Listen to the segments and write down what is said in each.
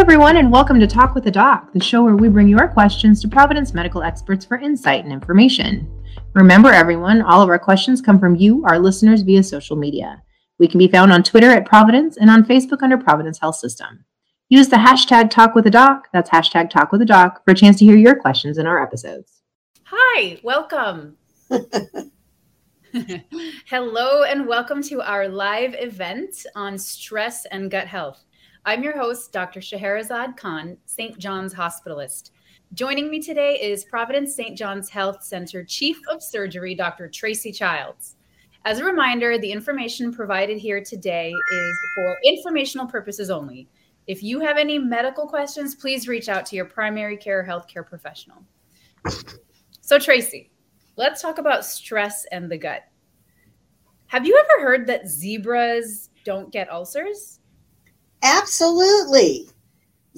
Hello, everyone, and welcome to Talk with the Doc, the show where we bring your questions to Providence medical experts for insight and information. Remember, everyone, all of our questions come from you, our listeners, via social media. We can be found on Twitter at Providence and on Facebook under Providence Health System. Use the hashtag Talk with the Doc, that's hashtag Talk with the Doc, for a chance to hear your questions in our episodes. Hi, welcome. Hello, and welcome to our live event on stress and gut health. I'm your host, Dr. Scheherazade Khan, St. John's hospitalist. Joining me today is Providence St. John's Health Center Chief of Surgery, Dr. Tracy Childs. As a reminder, the information provided here today is for informational purposes only. If you have any medical questions, please reach out to your primary care healthcare professional. So, Tracy, let's talk about stress and the gut. Have you ever heard that zebras don't get ulcers? Absolutely.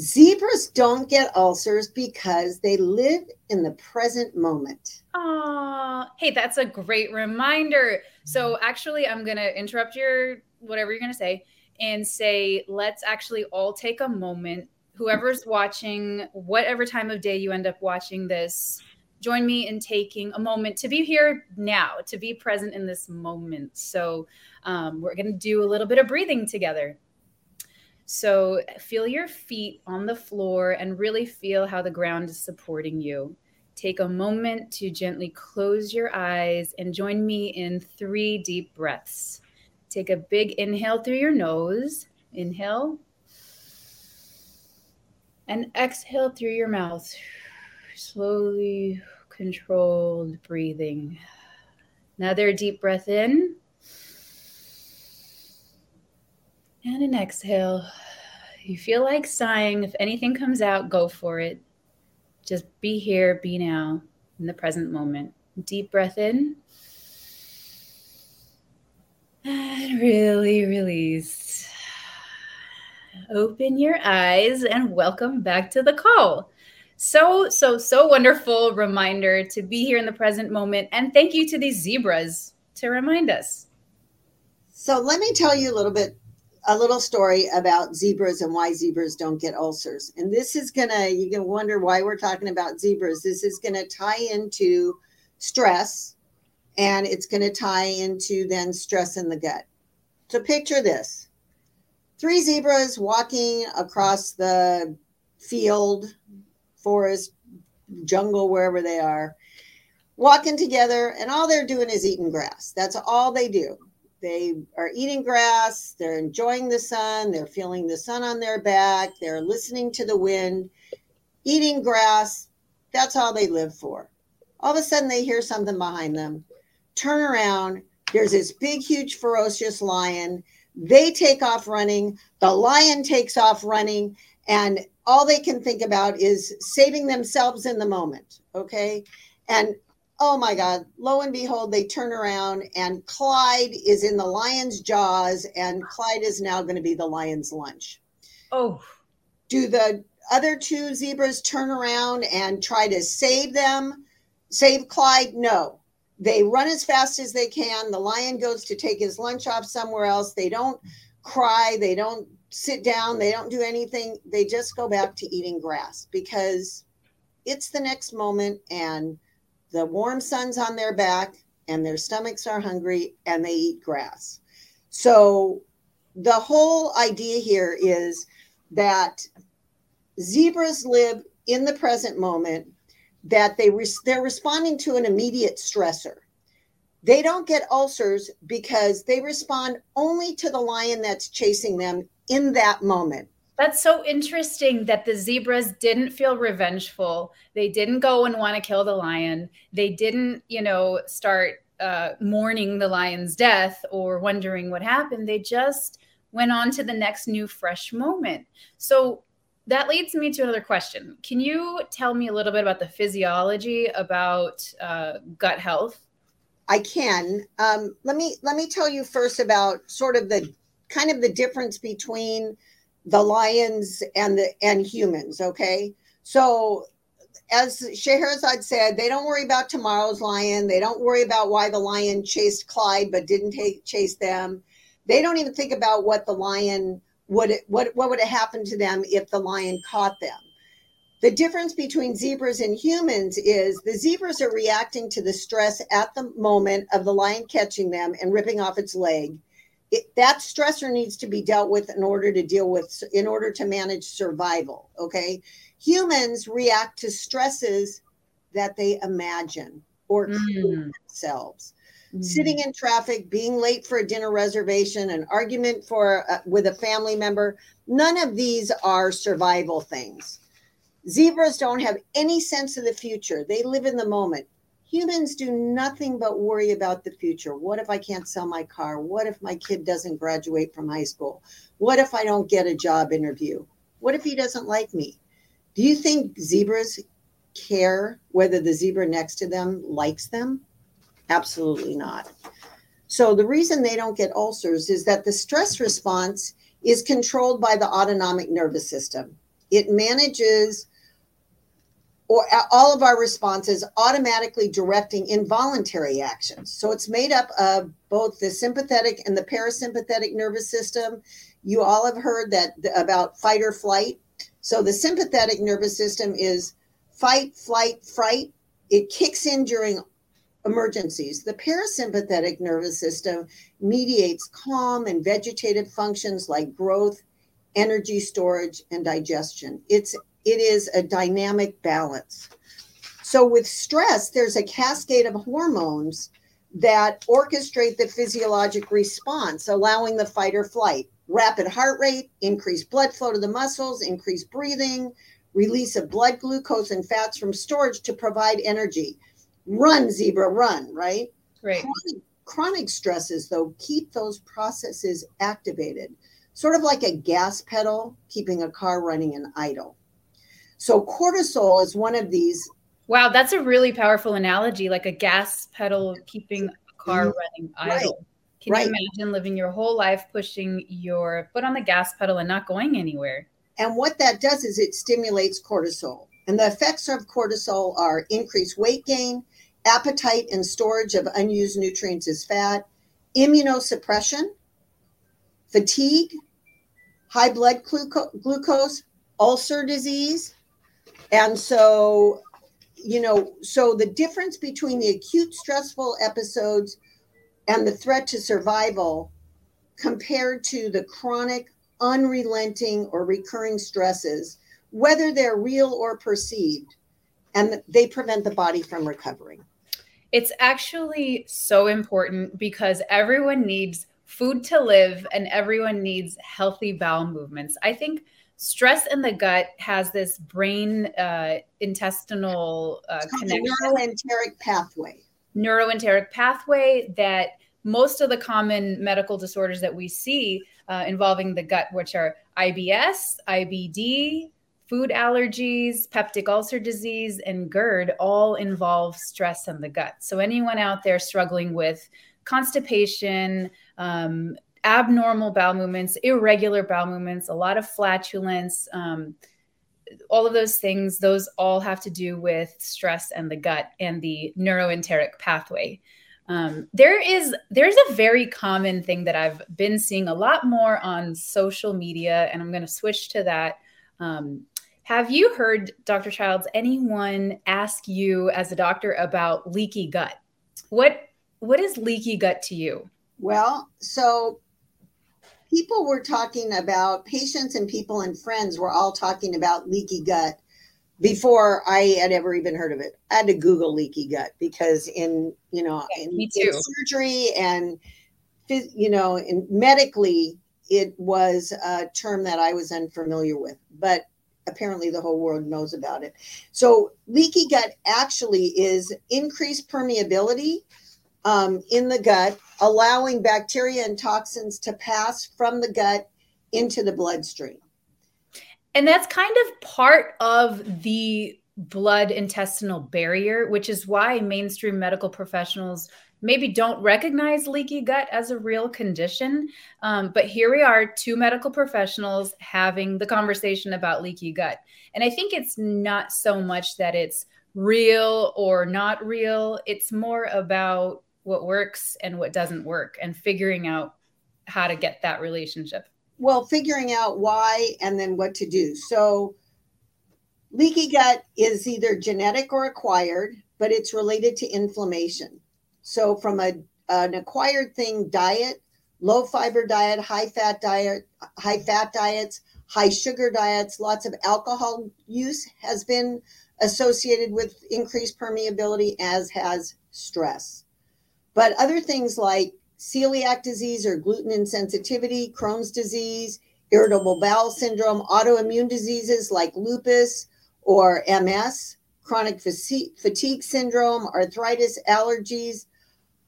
Zebras don't get ulcers because they live in the present moment. Oh, hey, that's a great reminder. So, actually, I'm going to interrupt your whatever you're going to say and say, let's actually all take a moment. Whoever's watching, whatever time of day you end up watching this, join me in taking a moment to be here now, to be present in this moment. So, um, we're going to do a little bit of breathing together. So feel your feet on the floor and really feel how the ground is supporting you. Take a moment to gently close your eyes and join me in three deep breaths. Take a big inhale through your nose. Inhale. And exhale through your mouth. Slowly controlled breathing. Another deep breath in. And an exhale. You feel like sighing. If anything comes out, go for it. Just be here, be now, in the present moment. Deep breath in. And really release. Open your eyes and welcome back to the call. So, so, so wonderful reminder to be here in the present moment. And thank you to these zebras to remind us. So, let me tell you a little bit a little story about zebras and why zebras don't get ulcers. And this is gonna, you can wonder why we're talking about zebras. This is gonna tie into stress and it's gonna tie into then stress in the gut. So picture this three zebras walking across the field, forest, jungle, wherever they are, walking together, and all they're doing is eating grass. That's all they do they are eating grass, they're enjoying the sun, they're feeling the sun on their back, they're listening to the wind, eating grass. That's all they live for. All of a sudden, they hear something behind them, turn around. There's this big, huge, ferocious lion. They take off running. The lion takes off running. And all they can think about is saving themselves in the moment. Okay. And oh my God, lo and behold, they turn around and Clyde is in the lion's jaws, and Clyde is now going to be the lion's lunch. Oh. Do the other two zebras turn around and try to save them? Save Clyde? No. They run as fast as they can. The lion goes to take his lunch off somewhere else. They don't cry. They don't sit down. They don't do anything. They just go back to eating grass because it's the next moment and the warm sun's on their back and their stomachs are hungry and they eat grass. So the whole idea here is that zebras live in the present moment that they re- they're responding to an immediate stressor. They don't get ulcers because they respond only to the lion that's chasing them in that moment. That's so interesting that the zebras didn't feel revengeful. They didn't go and want to kill the lion. They didn't, you know, start uh, mourning the lion's death or wondering what happened. They just went on to the next new, fresh moment. So that leads me to another question. Can you tell me a little bit about the physiology about uh, gut health? I can. Um, let me let me tell you first about sort of the kind of the difference between the lions and the and humans okay so as Scheherazade said, they don't worry about tomorrow's lion. They don't worry about why the lion chased Clyde but didn't take, chase them. They don't even think about what the lion would what what would have happened to them if the lion caught them the difference between zebras and humans is the zebras are reacting to the stress at the moment of the lion catching them and ripping off its leg it, that stressor needs to be dealt with in order to deal with in order to manage survival okay? Humans react to stresses that they imagine or mm. themselves. Mm. sitting in traffic being late for a dinner reservation an argument for uh, with a family member none of these are survival things. Zebras don't have any sense of the future. They live in the moment humans do nothing but worry about the future what if i can't sell my car what if my kid doesn't graduate from high school what if i don't get a job interview what if he doesn't like me do you think zebras care whether the zebra next to them likes them? Absolutely not. So, the reason they don't get ulcers is that the stress response is controlled by the autonomic nervous system. It manages or all of our responses automatically directing involuntary actions. So it's made up of both the sympathetic and the parasympathetic nervous system. You all have heard that about fight or flight. So the sympathetic nervous system is fight, flight, fright. It kicks in during emergencies. The parasympathetic nervous system mediates calm and vegetative functions like growth, energy storage, and digestion. It's it is a dynamic balance. So with stress, there's a cascade of hormones that orchestrate the physiologic response, allowing the fight or flight. Rapid heart rate, increased blood flow to the muscles, increased breathing, release of blood glucose and fats from storage to provide energy. Run, zebra, run, right? Right. Chronic, chronic stresses, though, keep those processes activated, sort of like a gas pedal keeping a car running and idle. So, cortisol is one of these. Wow, that's a really powerful analogy, like a gas pedal keeping a car mm-hmm. running idle. Right. Can right. you imagine living your whole life pushing your foot on the gas pedal and not going anywhere? And what that does is it stimulates cortisol. And the effects of cortisol are increased weight gain, appetite and storage of unused nutrients as fat, immunosuppression, fatigue, high blood glucose, ulcer disease. And so, you know, so the difference between the acute stressful episodes and the threat to survival compared to the chronic unrelenting or recurring stresses, whether they're real or perceived, and they prevent the body from recovering. It's actually so important because everyone needs food to live and everyone needs healthy bowel movements. I think stress in the gut has this brain uh, intestinal uh, connection. neuroenteric pathway. Neuroenteric pathway that most of the common medical disorders that we see uh, involving the gut, which are IBS, IBD, food allergies, peptic ulcer disease, and GERD, all involve stress in the gut. So, anyone out there struggling with constipation, um, abnormal bowel movements, irregular bowel movements, a lot of flatulence, um, all of those things, those all have to do with stress and the gut and the neuroenteric pathway. Um, there is there's a very common thing that I've been seeing a lot more on social media, and I'm going to switch to that. Um, have you heard, Dr. Childs, anyone ask you as a doctor about leaky gut? What what is leaky gut to you? Well, so people were talking about patients and people and friends were all talking about leaky gut before I had ever even heard of it. I had to Google leaky gut because in you know in, in surgery and you know in medically it was a term that I was unfamiliar with, but apparently the whole world knows about it. So leaky gut actually is increased permeability um, in the gut, allowing bacteria and toxins to pass from the gut into the bloodstream. And that's kind of part of the blood intestinal barrier, which is why mainstream medical professionals maybe don't recognize leaky gut as a real condition. Um, but here we are, two medical professionals having the conversation about leaky gut. And I think it's not so much that it's real or not real, it's more about what works and what doesn't work and figuring out how to get that relationship well, figuring out why and then what to do. So, leaky gut is either genetic or acquired, but it's related to inflammation. So, from a, an acquired thing, diet, low fiber diet, high fat diet, high fat diets, high sugar diets, lots of alcohol use has been associated with increased permeability, as has stress. But other things like celiac disease or gluten insensitivity, Crohn's disease, irritable bowel syndrome, autoimmune diseases like lupus or MS, chronic fatigue syndrome, arthritis, allergies.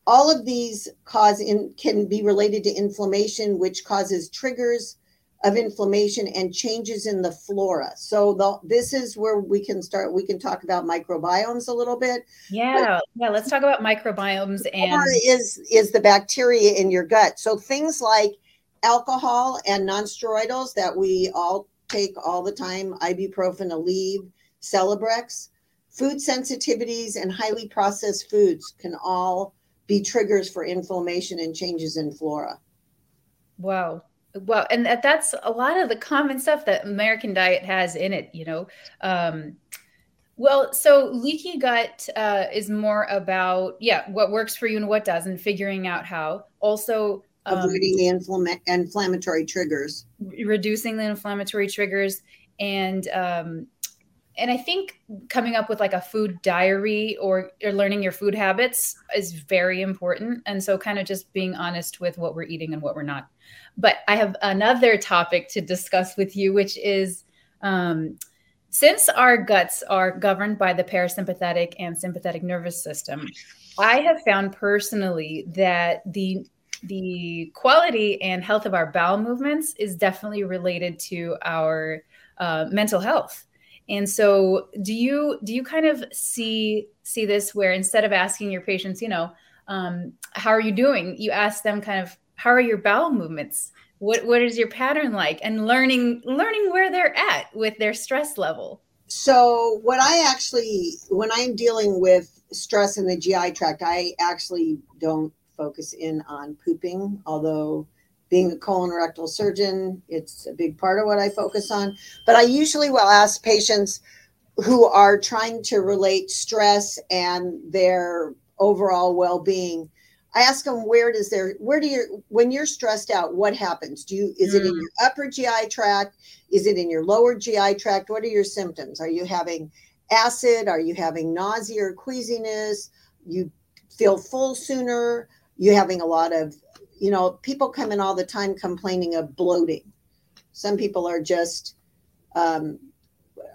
All of these cause in, can be related to inflammation, which causes triggers of inflammation and changes in the flora. So the, this is where we can start. We can talk about microbiomes a little bit. Yeah, but yeah. Let's talk about microbiomes and is is the bacteria in your gut. So things like alcohol and nonsteroidals that we all take all the time, ibuprofen, Aleve, Celebrex, food sensitivities, and highly processed foods can all be triggers for inflammation and changes in flora. Wow well and that, that's a lot of the common stuff that american diet has in it you know um, well so leaky gut uh, is more about yeah what works for you and what doesn't figuring out how. Also um, avoiding the inflama- inflammatory triggers. Reducing the inflammatory triggers and um, and I think coming up with like a food diary or, or learning your food habits is very important. And so, kind of just being honest with what we're eating and what we're not. But I have another topic to discuss with you, which is um, since our guts are governed by the parasympathetic and sympathetic nervous system, I have found personally that the the quality and health of our bowel movements is definitely related to our uh, mental health. And so, do you do you kind of see see this where instead of asking your patients, you know, um, how are you doing, you ask them kind of how are your bowel movements? What what is your pattern like? And learning learning where they're at with their stress level. So what i actually when i'm dealing with stress in the gi tract i actually don't focus in on pooping although being a colon rectal surgeon it's a big part of what i focus on but i usually will ask patients who are trying to relate stress and their overall well-being I ask them where does their where do you when you're stressed out, what happens? Do you is mm. it in mm. your upper GI tract? Is it in your lower GI tract? What are your symptoms? Are you having acid? Are you having nausea or queasiness? You feel full sooner? You having a lot of, you know, people come in all the time complaining of bloating. Some people are just um,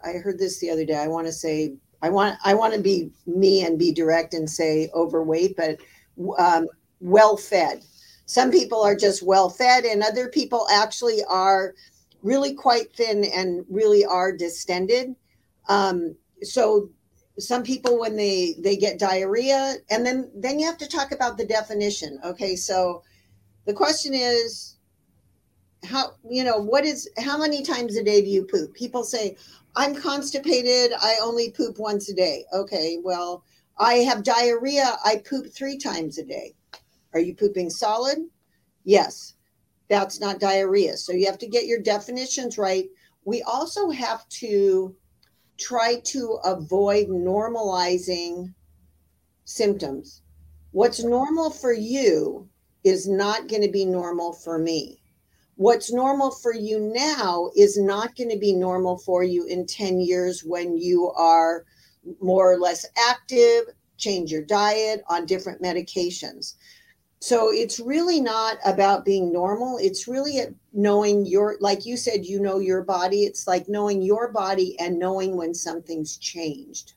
I heard this the other day. I want to say I want I want to be me and be direct and say overweight, but um, well fed. Some people are just well fed, and other people actually are really quite thin and really are distended. Um, so some people when they they get diarrhea and then then you have to talk about the definition okay so the question is how you know what is how many times a day do you poop people say i'm constipated i only poop once a day okay well I have diarrhea. I poop three times a day. Are you pooping solid? Yes. That's not diarrhea. So you have to get your definitions right. We also have to try to avoid normalizing symptoms. What's normal for you is not going to be normal for me. What's normal for you now is not going to be normal for you in 10 years when you are more or less active, change your diet on different medications. So it's really not about being normal. It's really knowing your, like you said, you know your body. It's like knowing your body and knowing when something's changed.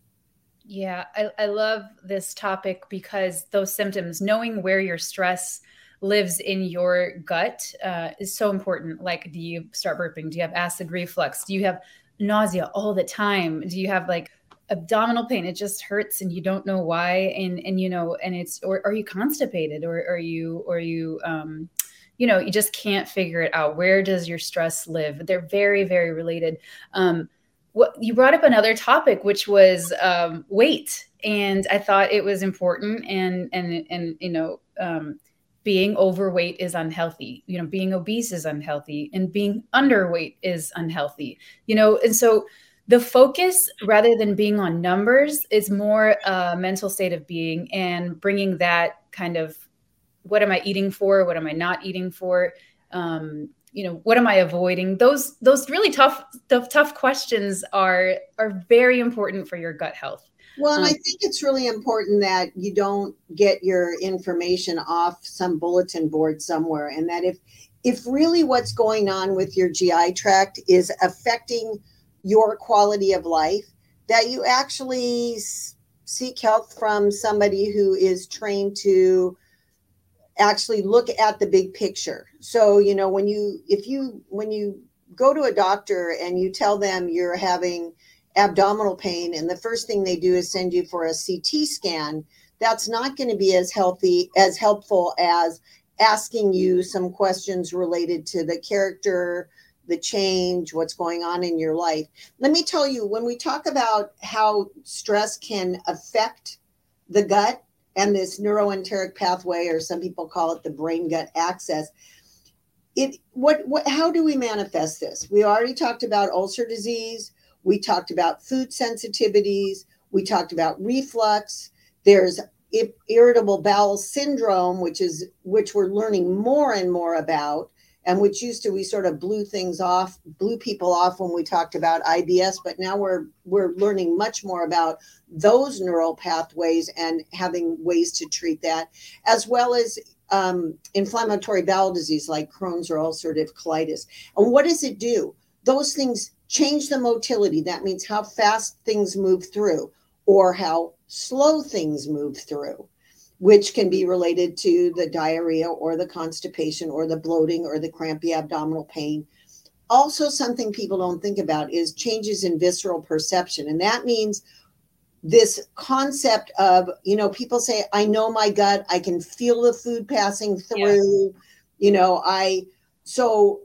Yeah, I, I love this topic because those symptoms, knowing where your stress lives in your gut uh, is so important. Like, do you start burping? Do you have acid reflux? Do you have nausea all the time? Do you have like abdominal pain it just hurts and you don't know why and and you know and it's or are you constipated or are you or you um you know you just can't figure it out where does your stress live they're very very related um what you brought up another topic which was um weight and i thought it was important and and and you know um being overweight is unhealthy. You know being obese is unhealthy and being underweight is unhealthy. You know and so the focus rather than being on numbers is more a mental state of being and bringing that kind of what am i eating for? What am i not eating for? Um, you know what am i avoiding? Those those really tough the tough questions are are very important for your gut health. Well, and um, I think it's really important that you don't get your information off some bulletin board somewhere, and that if if really what's going on with your GI tract is affecting your quality of life, that you actually seek help from somebody who is trained to actually look at the big picture. So, you know, when you if you when you go to a doctor and you tell them you're having abdominal pain and the first thing they do is send you for a CT scan, that's not going to be as healthy, as helpful as asking you some questions related to the character, the change, what's going on in your life. Let me tell you, when we talk about how stress can affect the gut and this neuroenteric pathway, or some people call it the brain gut axis, it what what how do we manifest this? We already talked about ulcer disease we talked about food sensitivities. We talked about reflux. There's irritable bowel syndrome, which is which we're learning more and more about, and which used to we sort of blew things off, blew people off when we talked about IBS, but now we're we're learning much more about those neural pathways and having ways to treat that, as well as um, inflammatory bowel disease like Crohn's or ulcerative colitis. And what does it do? Those things change the motility. That means how fast things move through or how slow things move through, which can be related to the diarrhea or the constipation or the bloating or the crampy abdominal pain. Also, something people don't think about is changes in visceral perception. And that means this concept of, you know, people say, I know my gut, I can feel the food passing through, yeah. you know, I, so,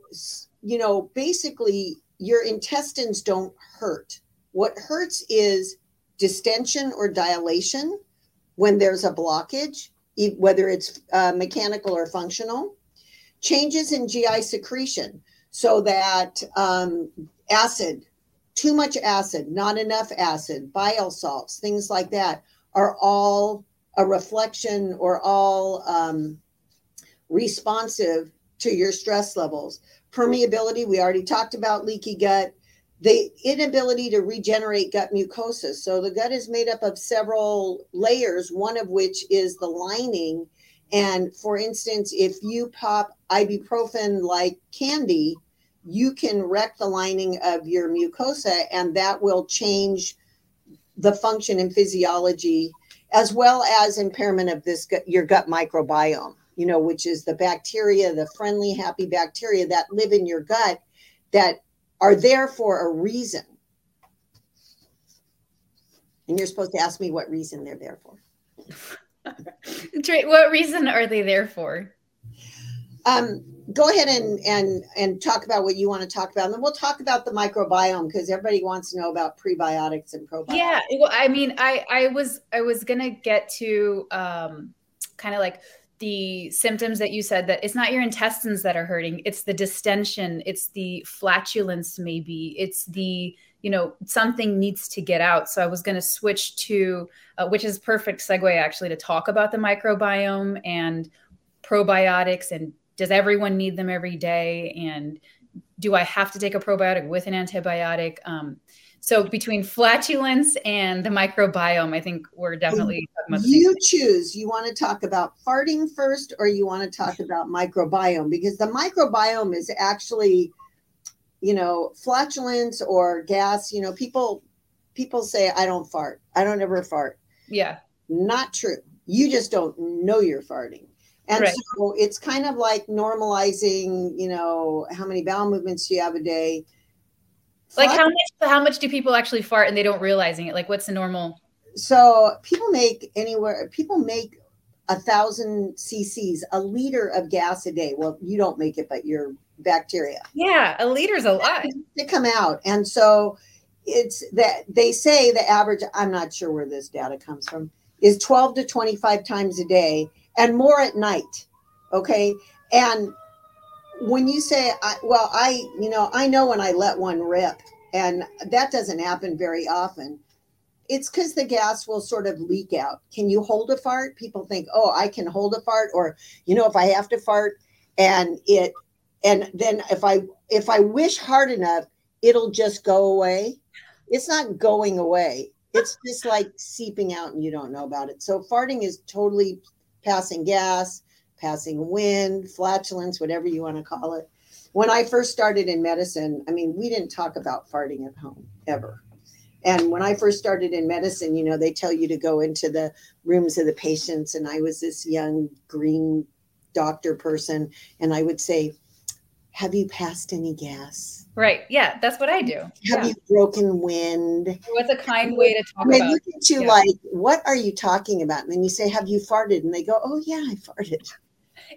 you know, basically your intestines don't hurt. What hurts is distension or dilation when there's a blockage, whether it's uh, mechanical or functional. Changes in GI secretion, so that um, acid, too much acid, not enough acid, bile salts, things like that are all a reflection or all um, responsive to your stress levels permeability, we already talked about leaky gut, the inability to regenerate gut mucosa. So the gut is made up of several layers, one of which is the lining. And for instance, if you pop ibuprofen like candy, you can wreck the lining of your mucosa, and that will change the function and physiology, as well as impairment of this your gut microbiome you know, which is the bacteria, the friendly, happy bacteria that live in your gut that are there for a reason. And you're supposed to ask me what reason they're there for. what reason are they there for? Um, go ahead and and and talk about what you want to talk about, and then we'll talk about the microbiome because everybody wants to know about prebiotics and probiotics. Yeah, well, I mean, I I was I was gonna get to um, kind of like the symptoms that you said that it's not your intestines that are hurting it's the distension it's the flatulence maybe it's the you know something needs to get out. So i was going to switch to uh, which is perfect segue actually to talk about the microbiome and probiotics and does everyone need them every day? And do i have to take a probiotic with an antibiotic? Um, so between flatulence and the microbiome, I think we're definitely mm-hmm. you choose. You want to talk about farting first, or you want to talk about microbiome because the microbiome is actually, you know, flatulence or gas. You know, people people say I don't fart. I don't ever fart. Yeah, not true. You just don't know you're farting. And right. so it's kind of like normalizing, you know, how many bowel movements do you have a day? Like how much how much do people actually fart and they don't realizing it? Like what's the normal? So people make anywhere people make a thousand cc's, a liter of gas a day. Well, you don't make it, but your bacteria. Yeah, a liter's a lot. To come out. And so it's that they say the average, I'm not sure where this data comes from, is 12 to 25 times a day and more at night. Okay. And when you say, I, well, I, you know, I know when I let one rip, and that doesn't happen very often. It's because the gas will sort of leak out. Can you hold a fart? People think, oh, I can hold a fart, or, you know, if I have to fart and it, and then if I, if I wish hard enough, it'll just go away. It's not going away. It's just like seeping out and you don't know about it. So farting is totally passing gas passing wind, flatulence, whatever you want to call it. When I first started in medicine, I mean, we didn't talk about farting at home ever. And when I first started in medicine, you know, they tell you to go into the rooms of the patients. And I was this young green doctor person. And I would say, Have you passed any gas? Right. Yeah. That's what I do. Have yeah. you broken wind? What's a kind way to talk they about look at you yeah. like, What are you talking about? And then you say, Have you farted? And they go, Oh, yeah, I farted.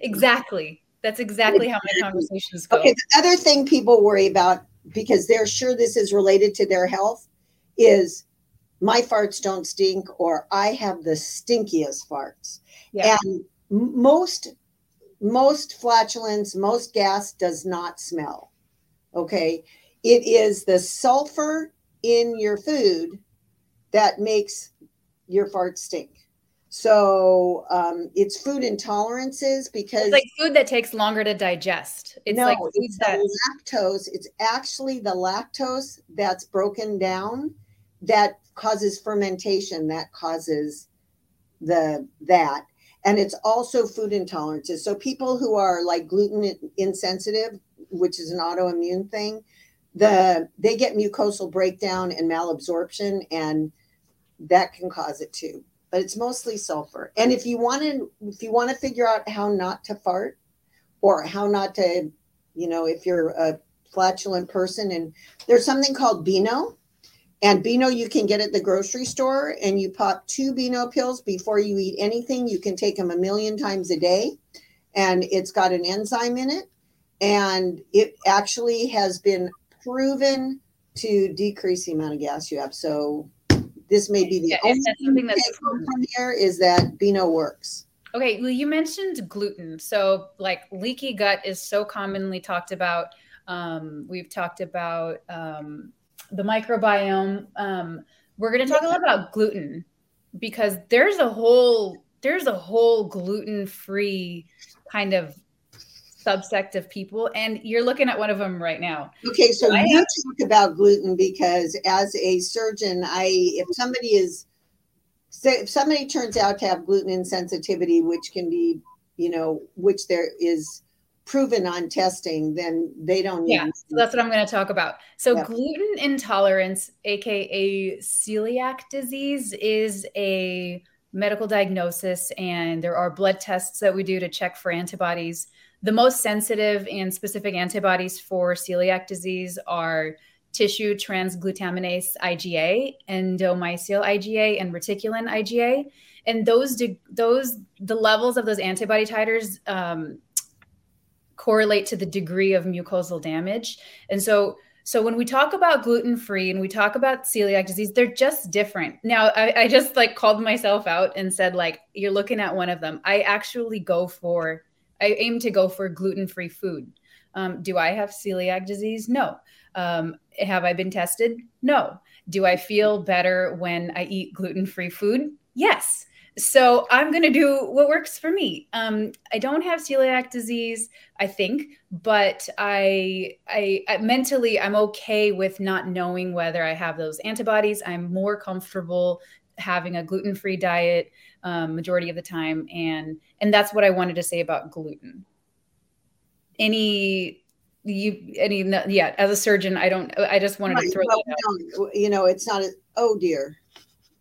Exactly. That's exactly how my conversations go. Okay. The other thing people worry about because they're sure this is related to their health is my farts don't stink or I have the stinkiest farts. Yeah. And most most flatulence, most gas does not smell. Okay. It is the sulfur in your food that makes your farts stink. So um, it's food intolerances because It's like food that takes longer to digest. It's no, like it's that lactose. It's actually the lactose that's broken down that causes fermentation. That causes the that, and it's also food intolerances. So people who are like gluten insensitive, which is an autoimmune thing, the they get mucosal breakdown and malabsorption, and that can cause it too. But it's mostly sulfur. And if you want to, if you want to figure out how not to fart, or how not to, you know, if you're a flatulent person, and there's something called Beano, and Beano you can get at the grocery store, and you pop two Beano pills before you eat anything. You can take them a million times a day, and it's got an enzyme in it, and it actually has been proven to decrease the amount of gas you have. So this may be the Yeah, only thing something to that's take home from here is that Beano works. Okay, well, you mentioned gluten. So, like, leaky gut is so commonly talked about. Um, we've talked about um, the microbiome. Um, we're going to talk a lot about gluten because there's a whole there's a whole gluten free kind of subsect of people, and you're looking at one of them right now. Okay, so I you have- talk about gluten because as a surgeon, I if somebody is say if somebody turns out to have gluten insensitivity, which can be, you know, which there is proven on testing, then they don't need Yeah, so that's what I'm going to talk about. So, Yeah. gluten intolerance, aka celiac disease, is a medical diagnosis, and there are blood tests that we do to check for antibodies. The most sensitive and specific antibodies for celiac disease are tissue transglutaminase IgA, endomysial IgA, and reticulin IgA. And those, de- those, the levels of those antibody titers um, correlate to the degree of mucosal damage. And so so when we talk about gluten free and we talk about celiac disease, they're just different. Now I, I just like called myself out and said like you're looking at one of them. I actually go for I aim to go for gluten free food. Um, do I have celiac disease? No. Um, have I been tested? No. Do I feel better when I eat gluten free food? Yes. So I'm going to do what works for me. Um, I don't have celiac disease, I think, but I, I, I mentally I'm okay with not knowing whether I have those antibodies. I'm more comfortable having a gluten-free diet um, majority of the time, and and that's what I wanted to say about gluten. Any you any yeah as a surgeon i don't i just wanted Right, to throw that out you know, it's not a oh dear.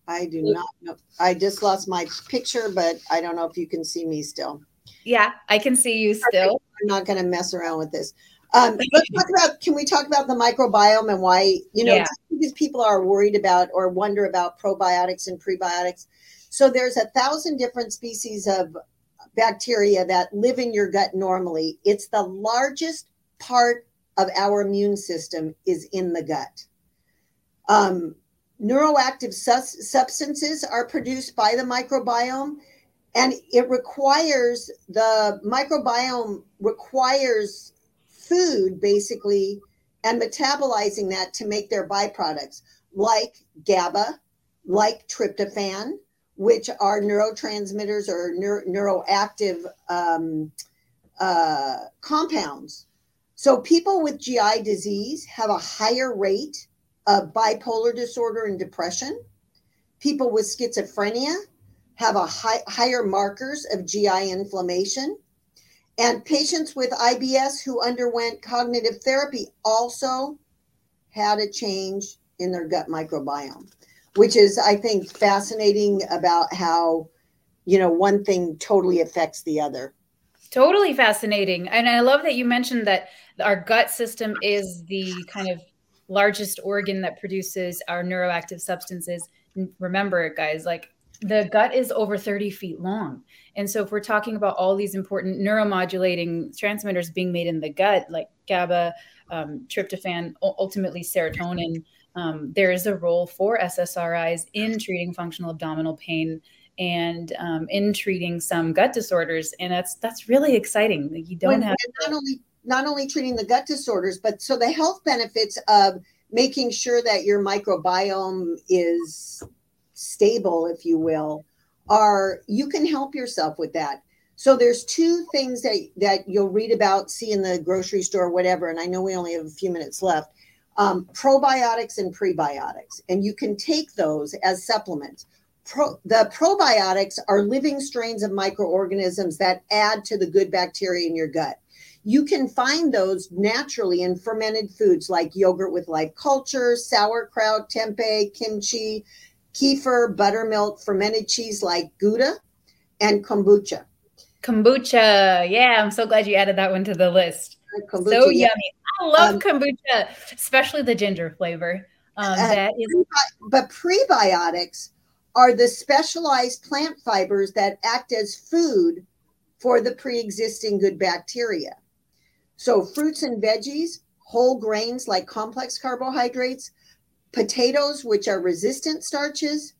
I do not know. I just lost my picture, but I don't know if you can see me still. yeah i can see you still I'm not going to mess around with this. Um, let's talk about. Can we talk about the microbiome and why you know Yeah. because people are worried about or wonder about probiotics and prebiotics. So there's a thousand different species of bacteria that live in your gut normally. It's the largest part of our immune system is in the gut. Um, neuroactive sus- substances are produced by the microbiome and it requires the microbiome requires food basically and metabolizing that to make their byproducts like GABA, like tryptophan, which are neurotransmitters or neuro- neuroactive um, uh, compounds. So people with GI disease have a higher rate of bipolar disorder and depression. People with schizophrenia have a high, higher markers of GI inflammation. And patients with IBS who underwent cognitive therapy also had a change in their gut microbiome, which is, I think, fascinating about how, you know, one thing totally affects the other. Totally fascinating. And I love that you mentioned that our gut system is the kind of largest organ that produces our neuroactive substances. Remember, guys, like the gut is over 30 feet long. And so if we're talking about all these important neuromodulating transmitters being made in the gut, like GABA, um, tryptophan, ultimately serotonin, um, there is a role for SSRIs in treating functional abdominal pain and um, in treating some gut disorders. And that's that's really exciting. You don't when, have not only not only treating the gut disorders, but so the health benefits of making sure that your microbiome is stable, if you will, are you can help yourself with that. So there's two things that that you'll read about, see in the grocery store, whatever. And I know we only have a few minutes left. Um, probiotics and prebiotics, and you can take those as supplements. Pro, the probiotics are living strains of microorganisms that add to the good bacteria in your gut. You can find those naturally in fermented foods like yogurt with live culture, sauerkraut, tempeh, kimchi, kefir, buttermilk, fermented cheese like Gouda, and kombucha. Kombucha. Yeah, I'm so glad you added that one to the list. Kombucha, so yeah. I love um, kombucha, especially the ginger flavor. Um, uh, is- but prebiotics are the specialized plant fibers that act as food for the pre existing good bacteria. So, fruits and veggies, whole grains like complex carbohydrates, potatoes, which are resistant starches,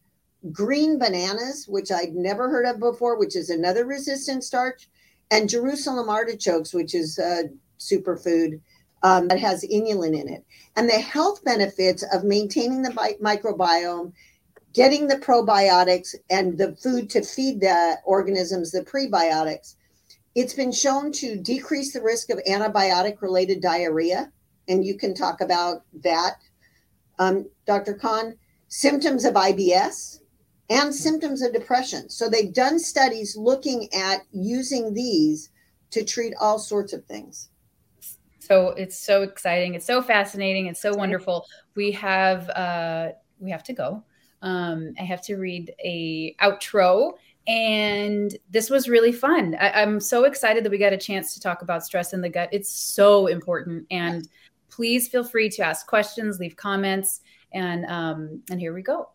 green bananas, which I'd never heard of before, which is another resistant starch, and Jerusalem artichokes, which is a superfood um, that has inulin in it. And the health benefits of maintaining the bi- microbiome, getting the probiotics, and the food to feed the organisms, the prebiotics, it's been shown to decrease the risk of antibiotic related diarrhea. And you can talk about that um, Dr. Khan, symptoms of IBS and symptoms of depression. So they've done studies looking at using these to treat all sorts of things. So it's so exciting. It's so fascinating. It's so wonderful. We have uh, we have to go. Um, I have to read a outro and this was really fun. I, am so excited that we got a chance to talk about stress in the gut. It's so important, and please feel free to ask questions, leave comments, and um, and here we go.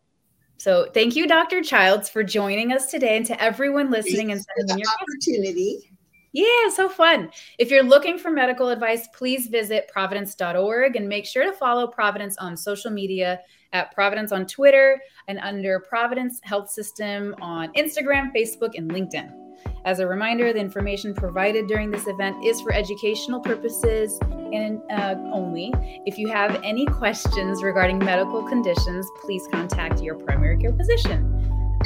So thank you, Dr. Childs, for joining us today, and to everyone listening Thanks and sending your opportunity. Yeah, so fun. If you're looking for medical advice, please visit providence.org and make sure to follow Providence on social media at Providence on Twitter and under Providence Health System on Instagram, Facebook, and LinkedIn. As a reminder, the information provided during this event is for educational purposes and uh, only. If you have any questions regarding medical conditions, please contact your primary care physician.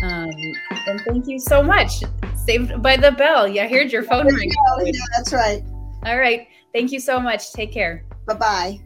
Um, and thank you so much. Saved by the bell. Yeah, I heard your phone ring. Yeah, that's right. All right. Thank you so much. Take care. Bye bye.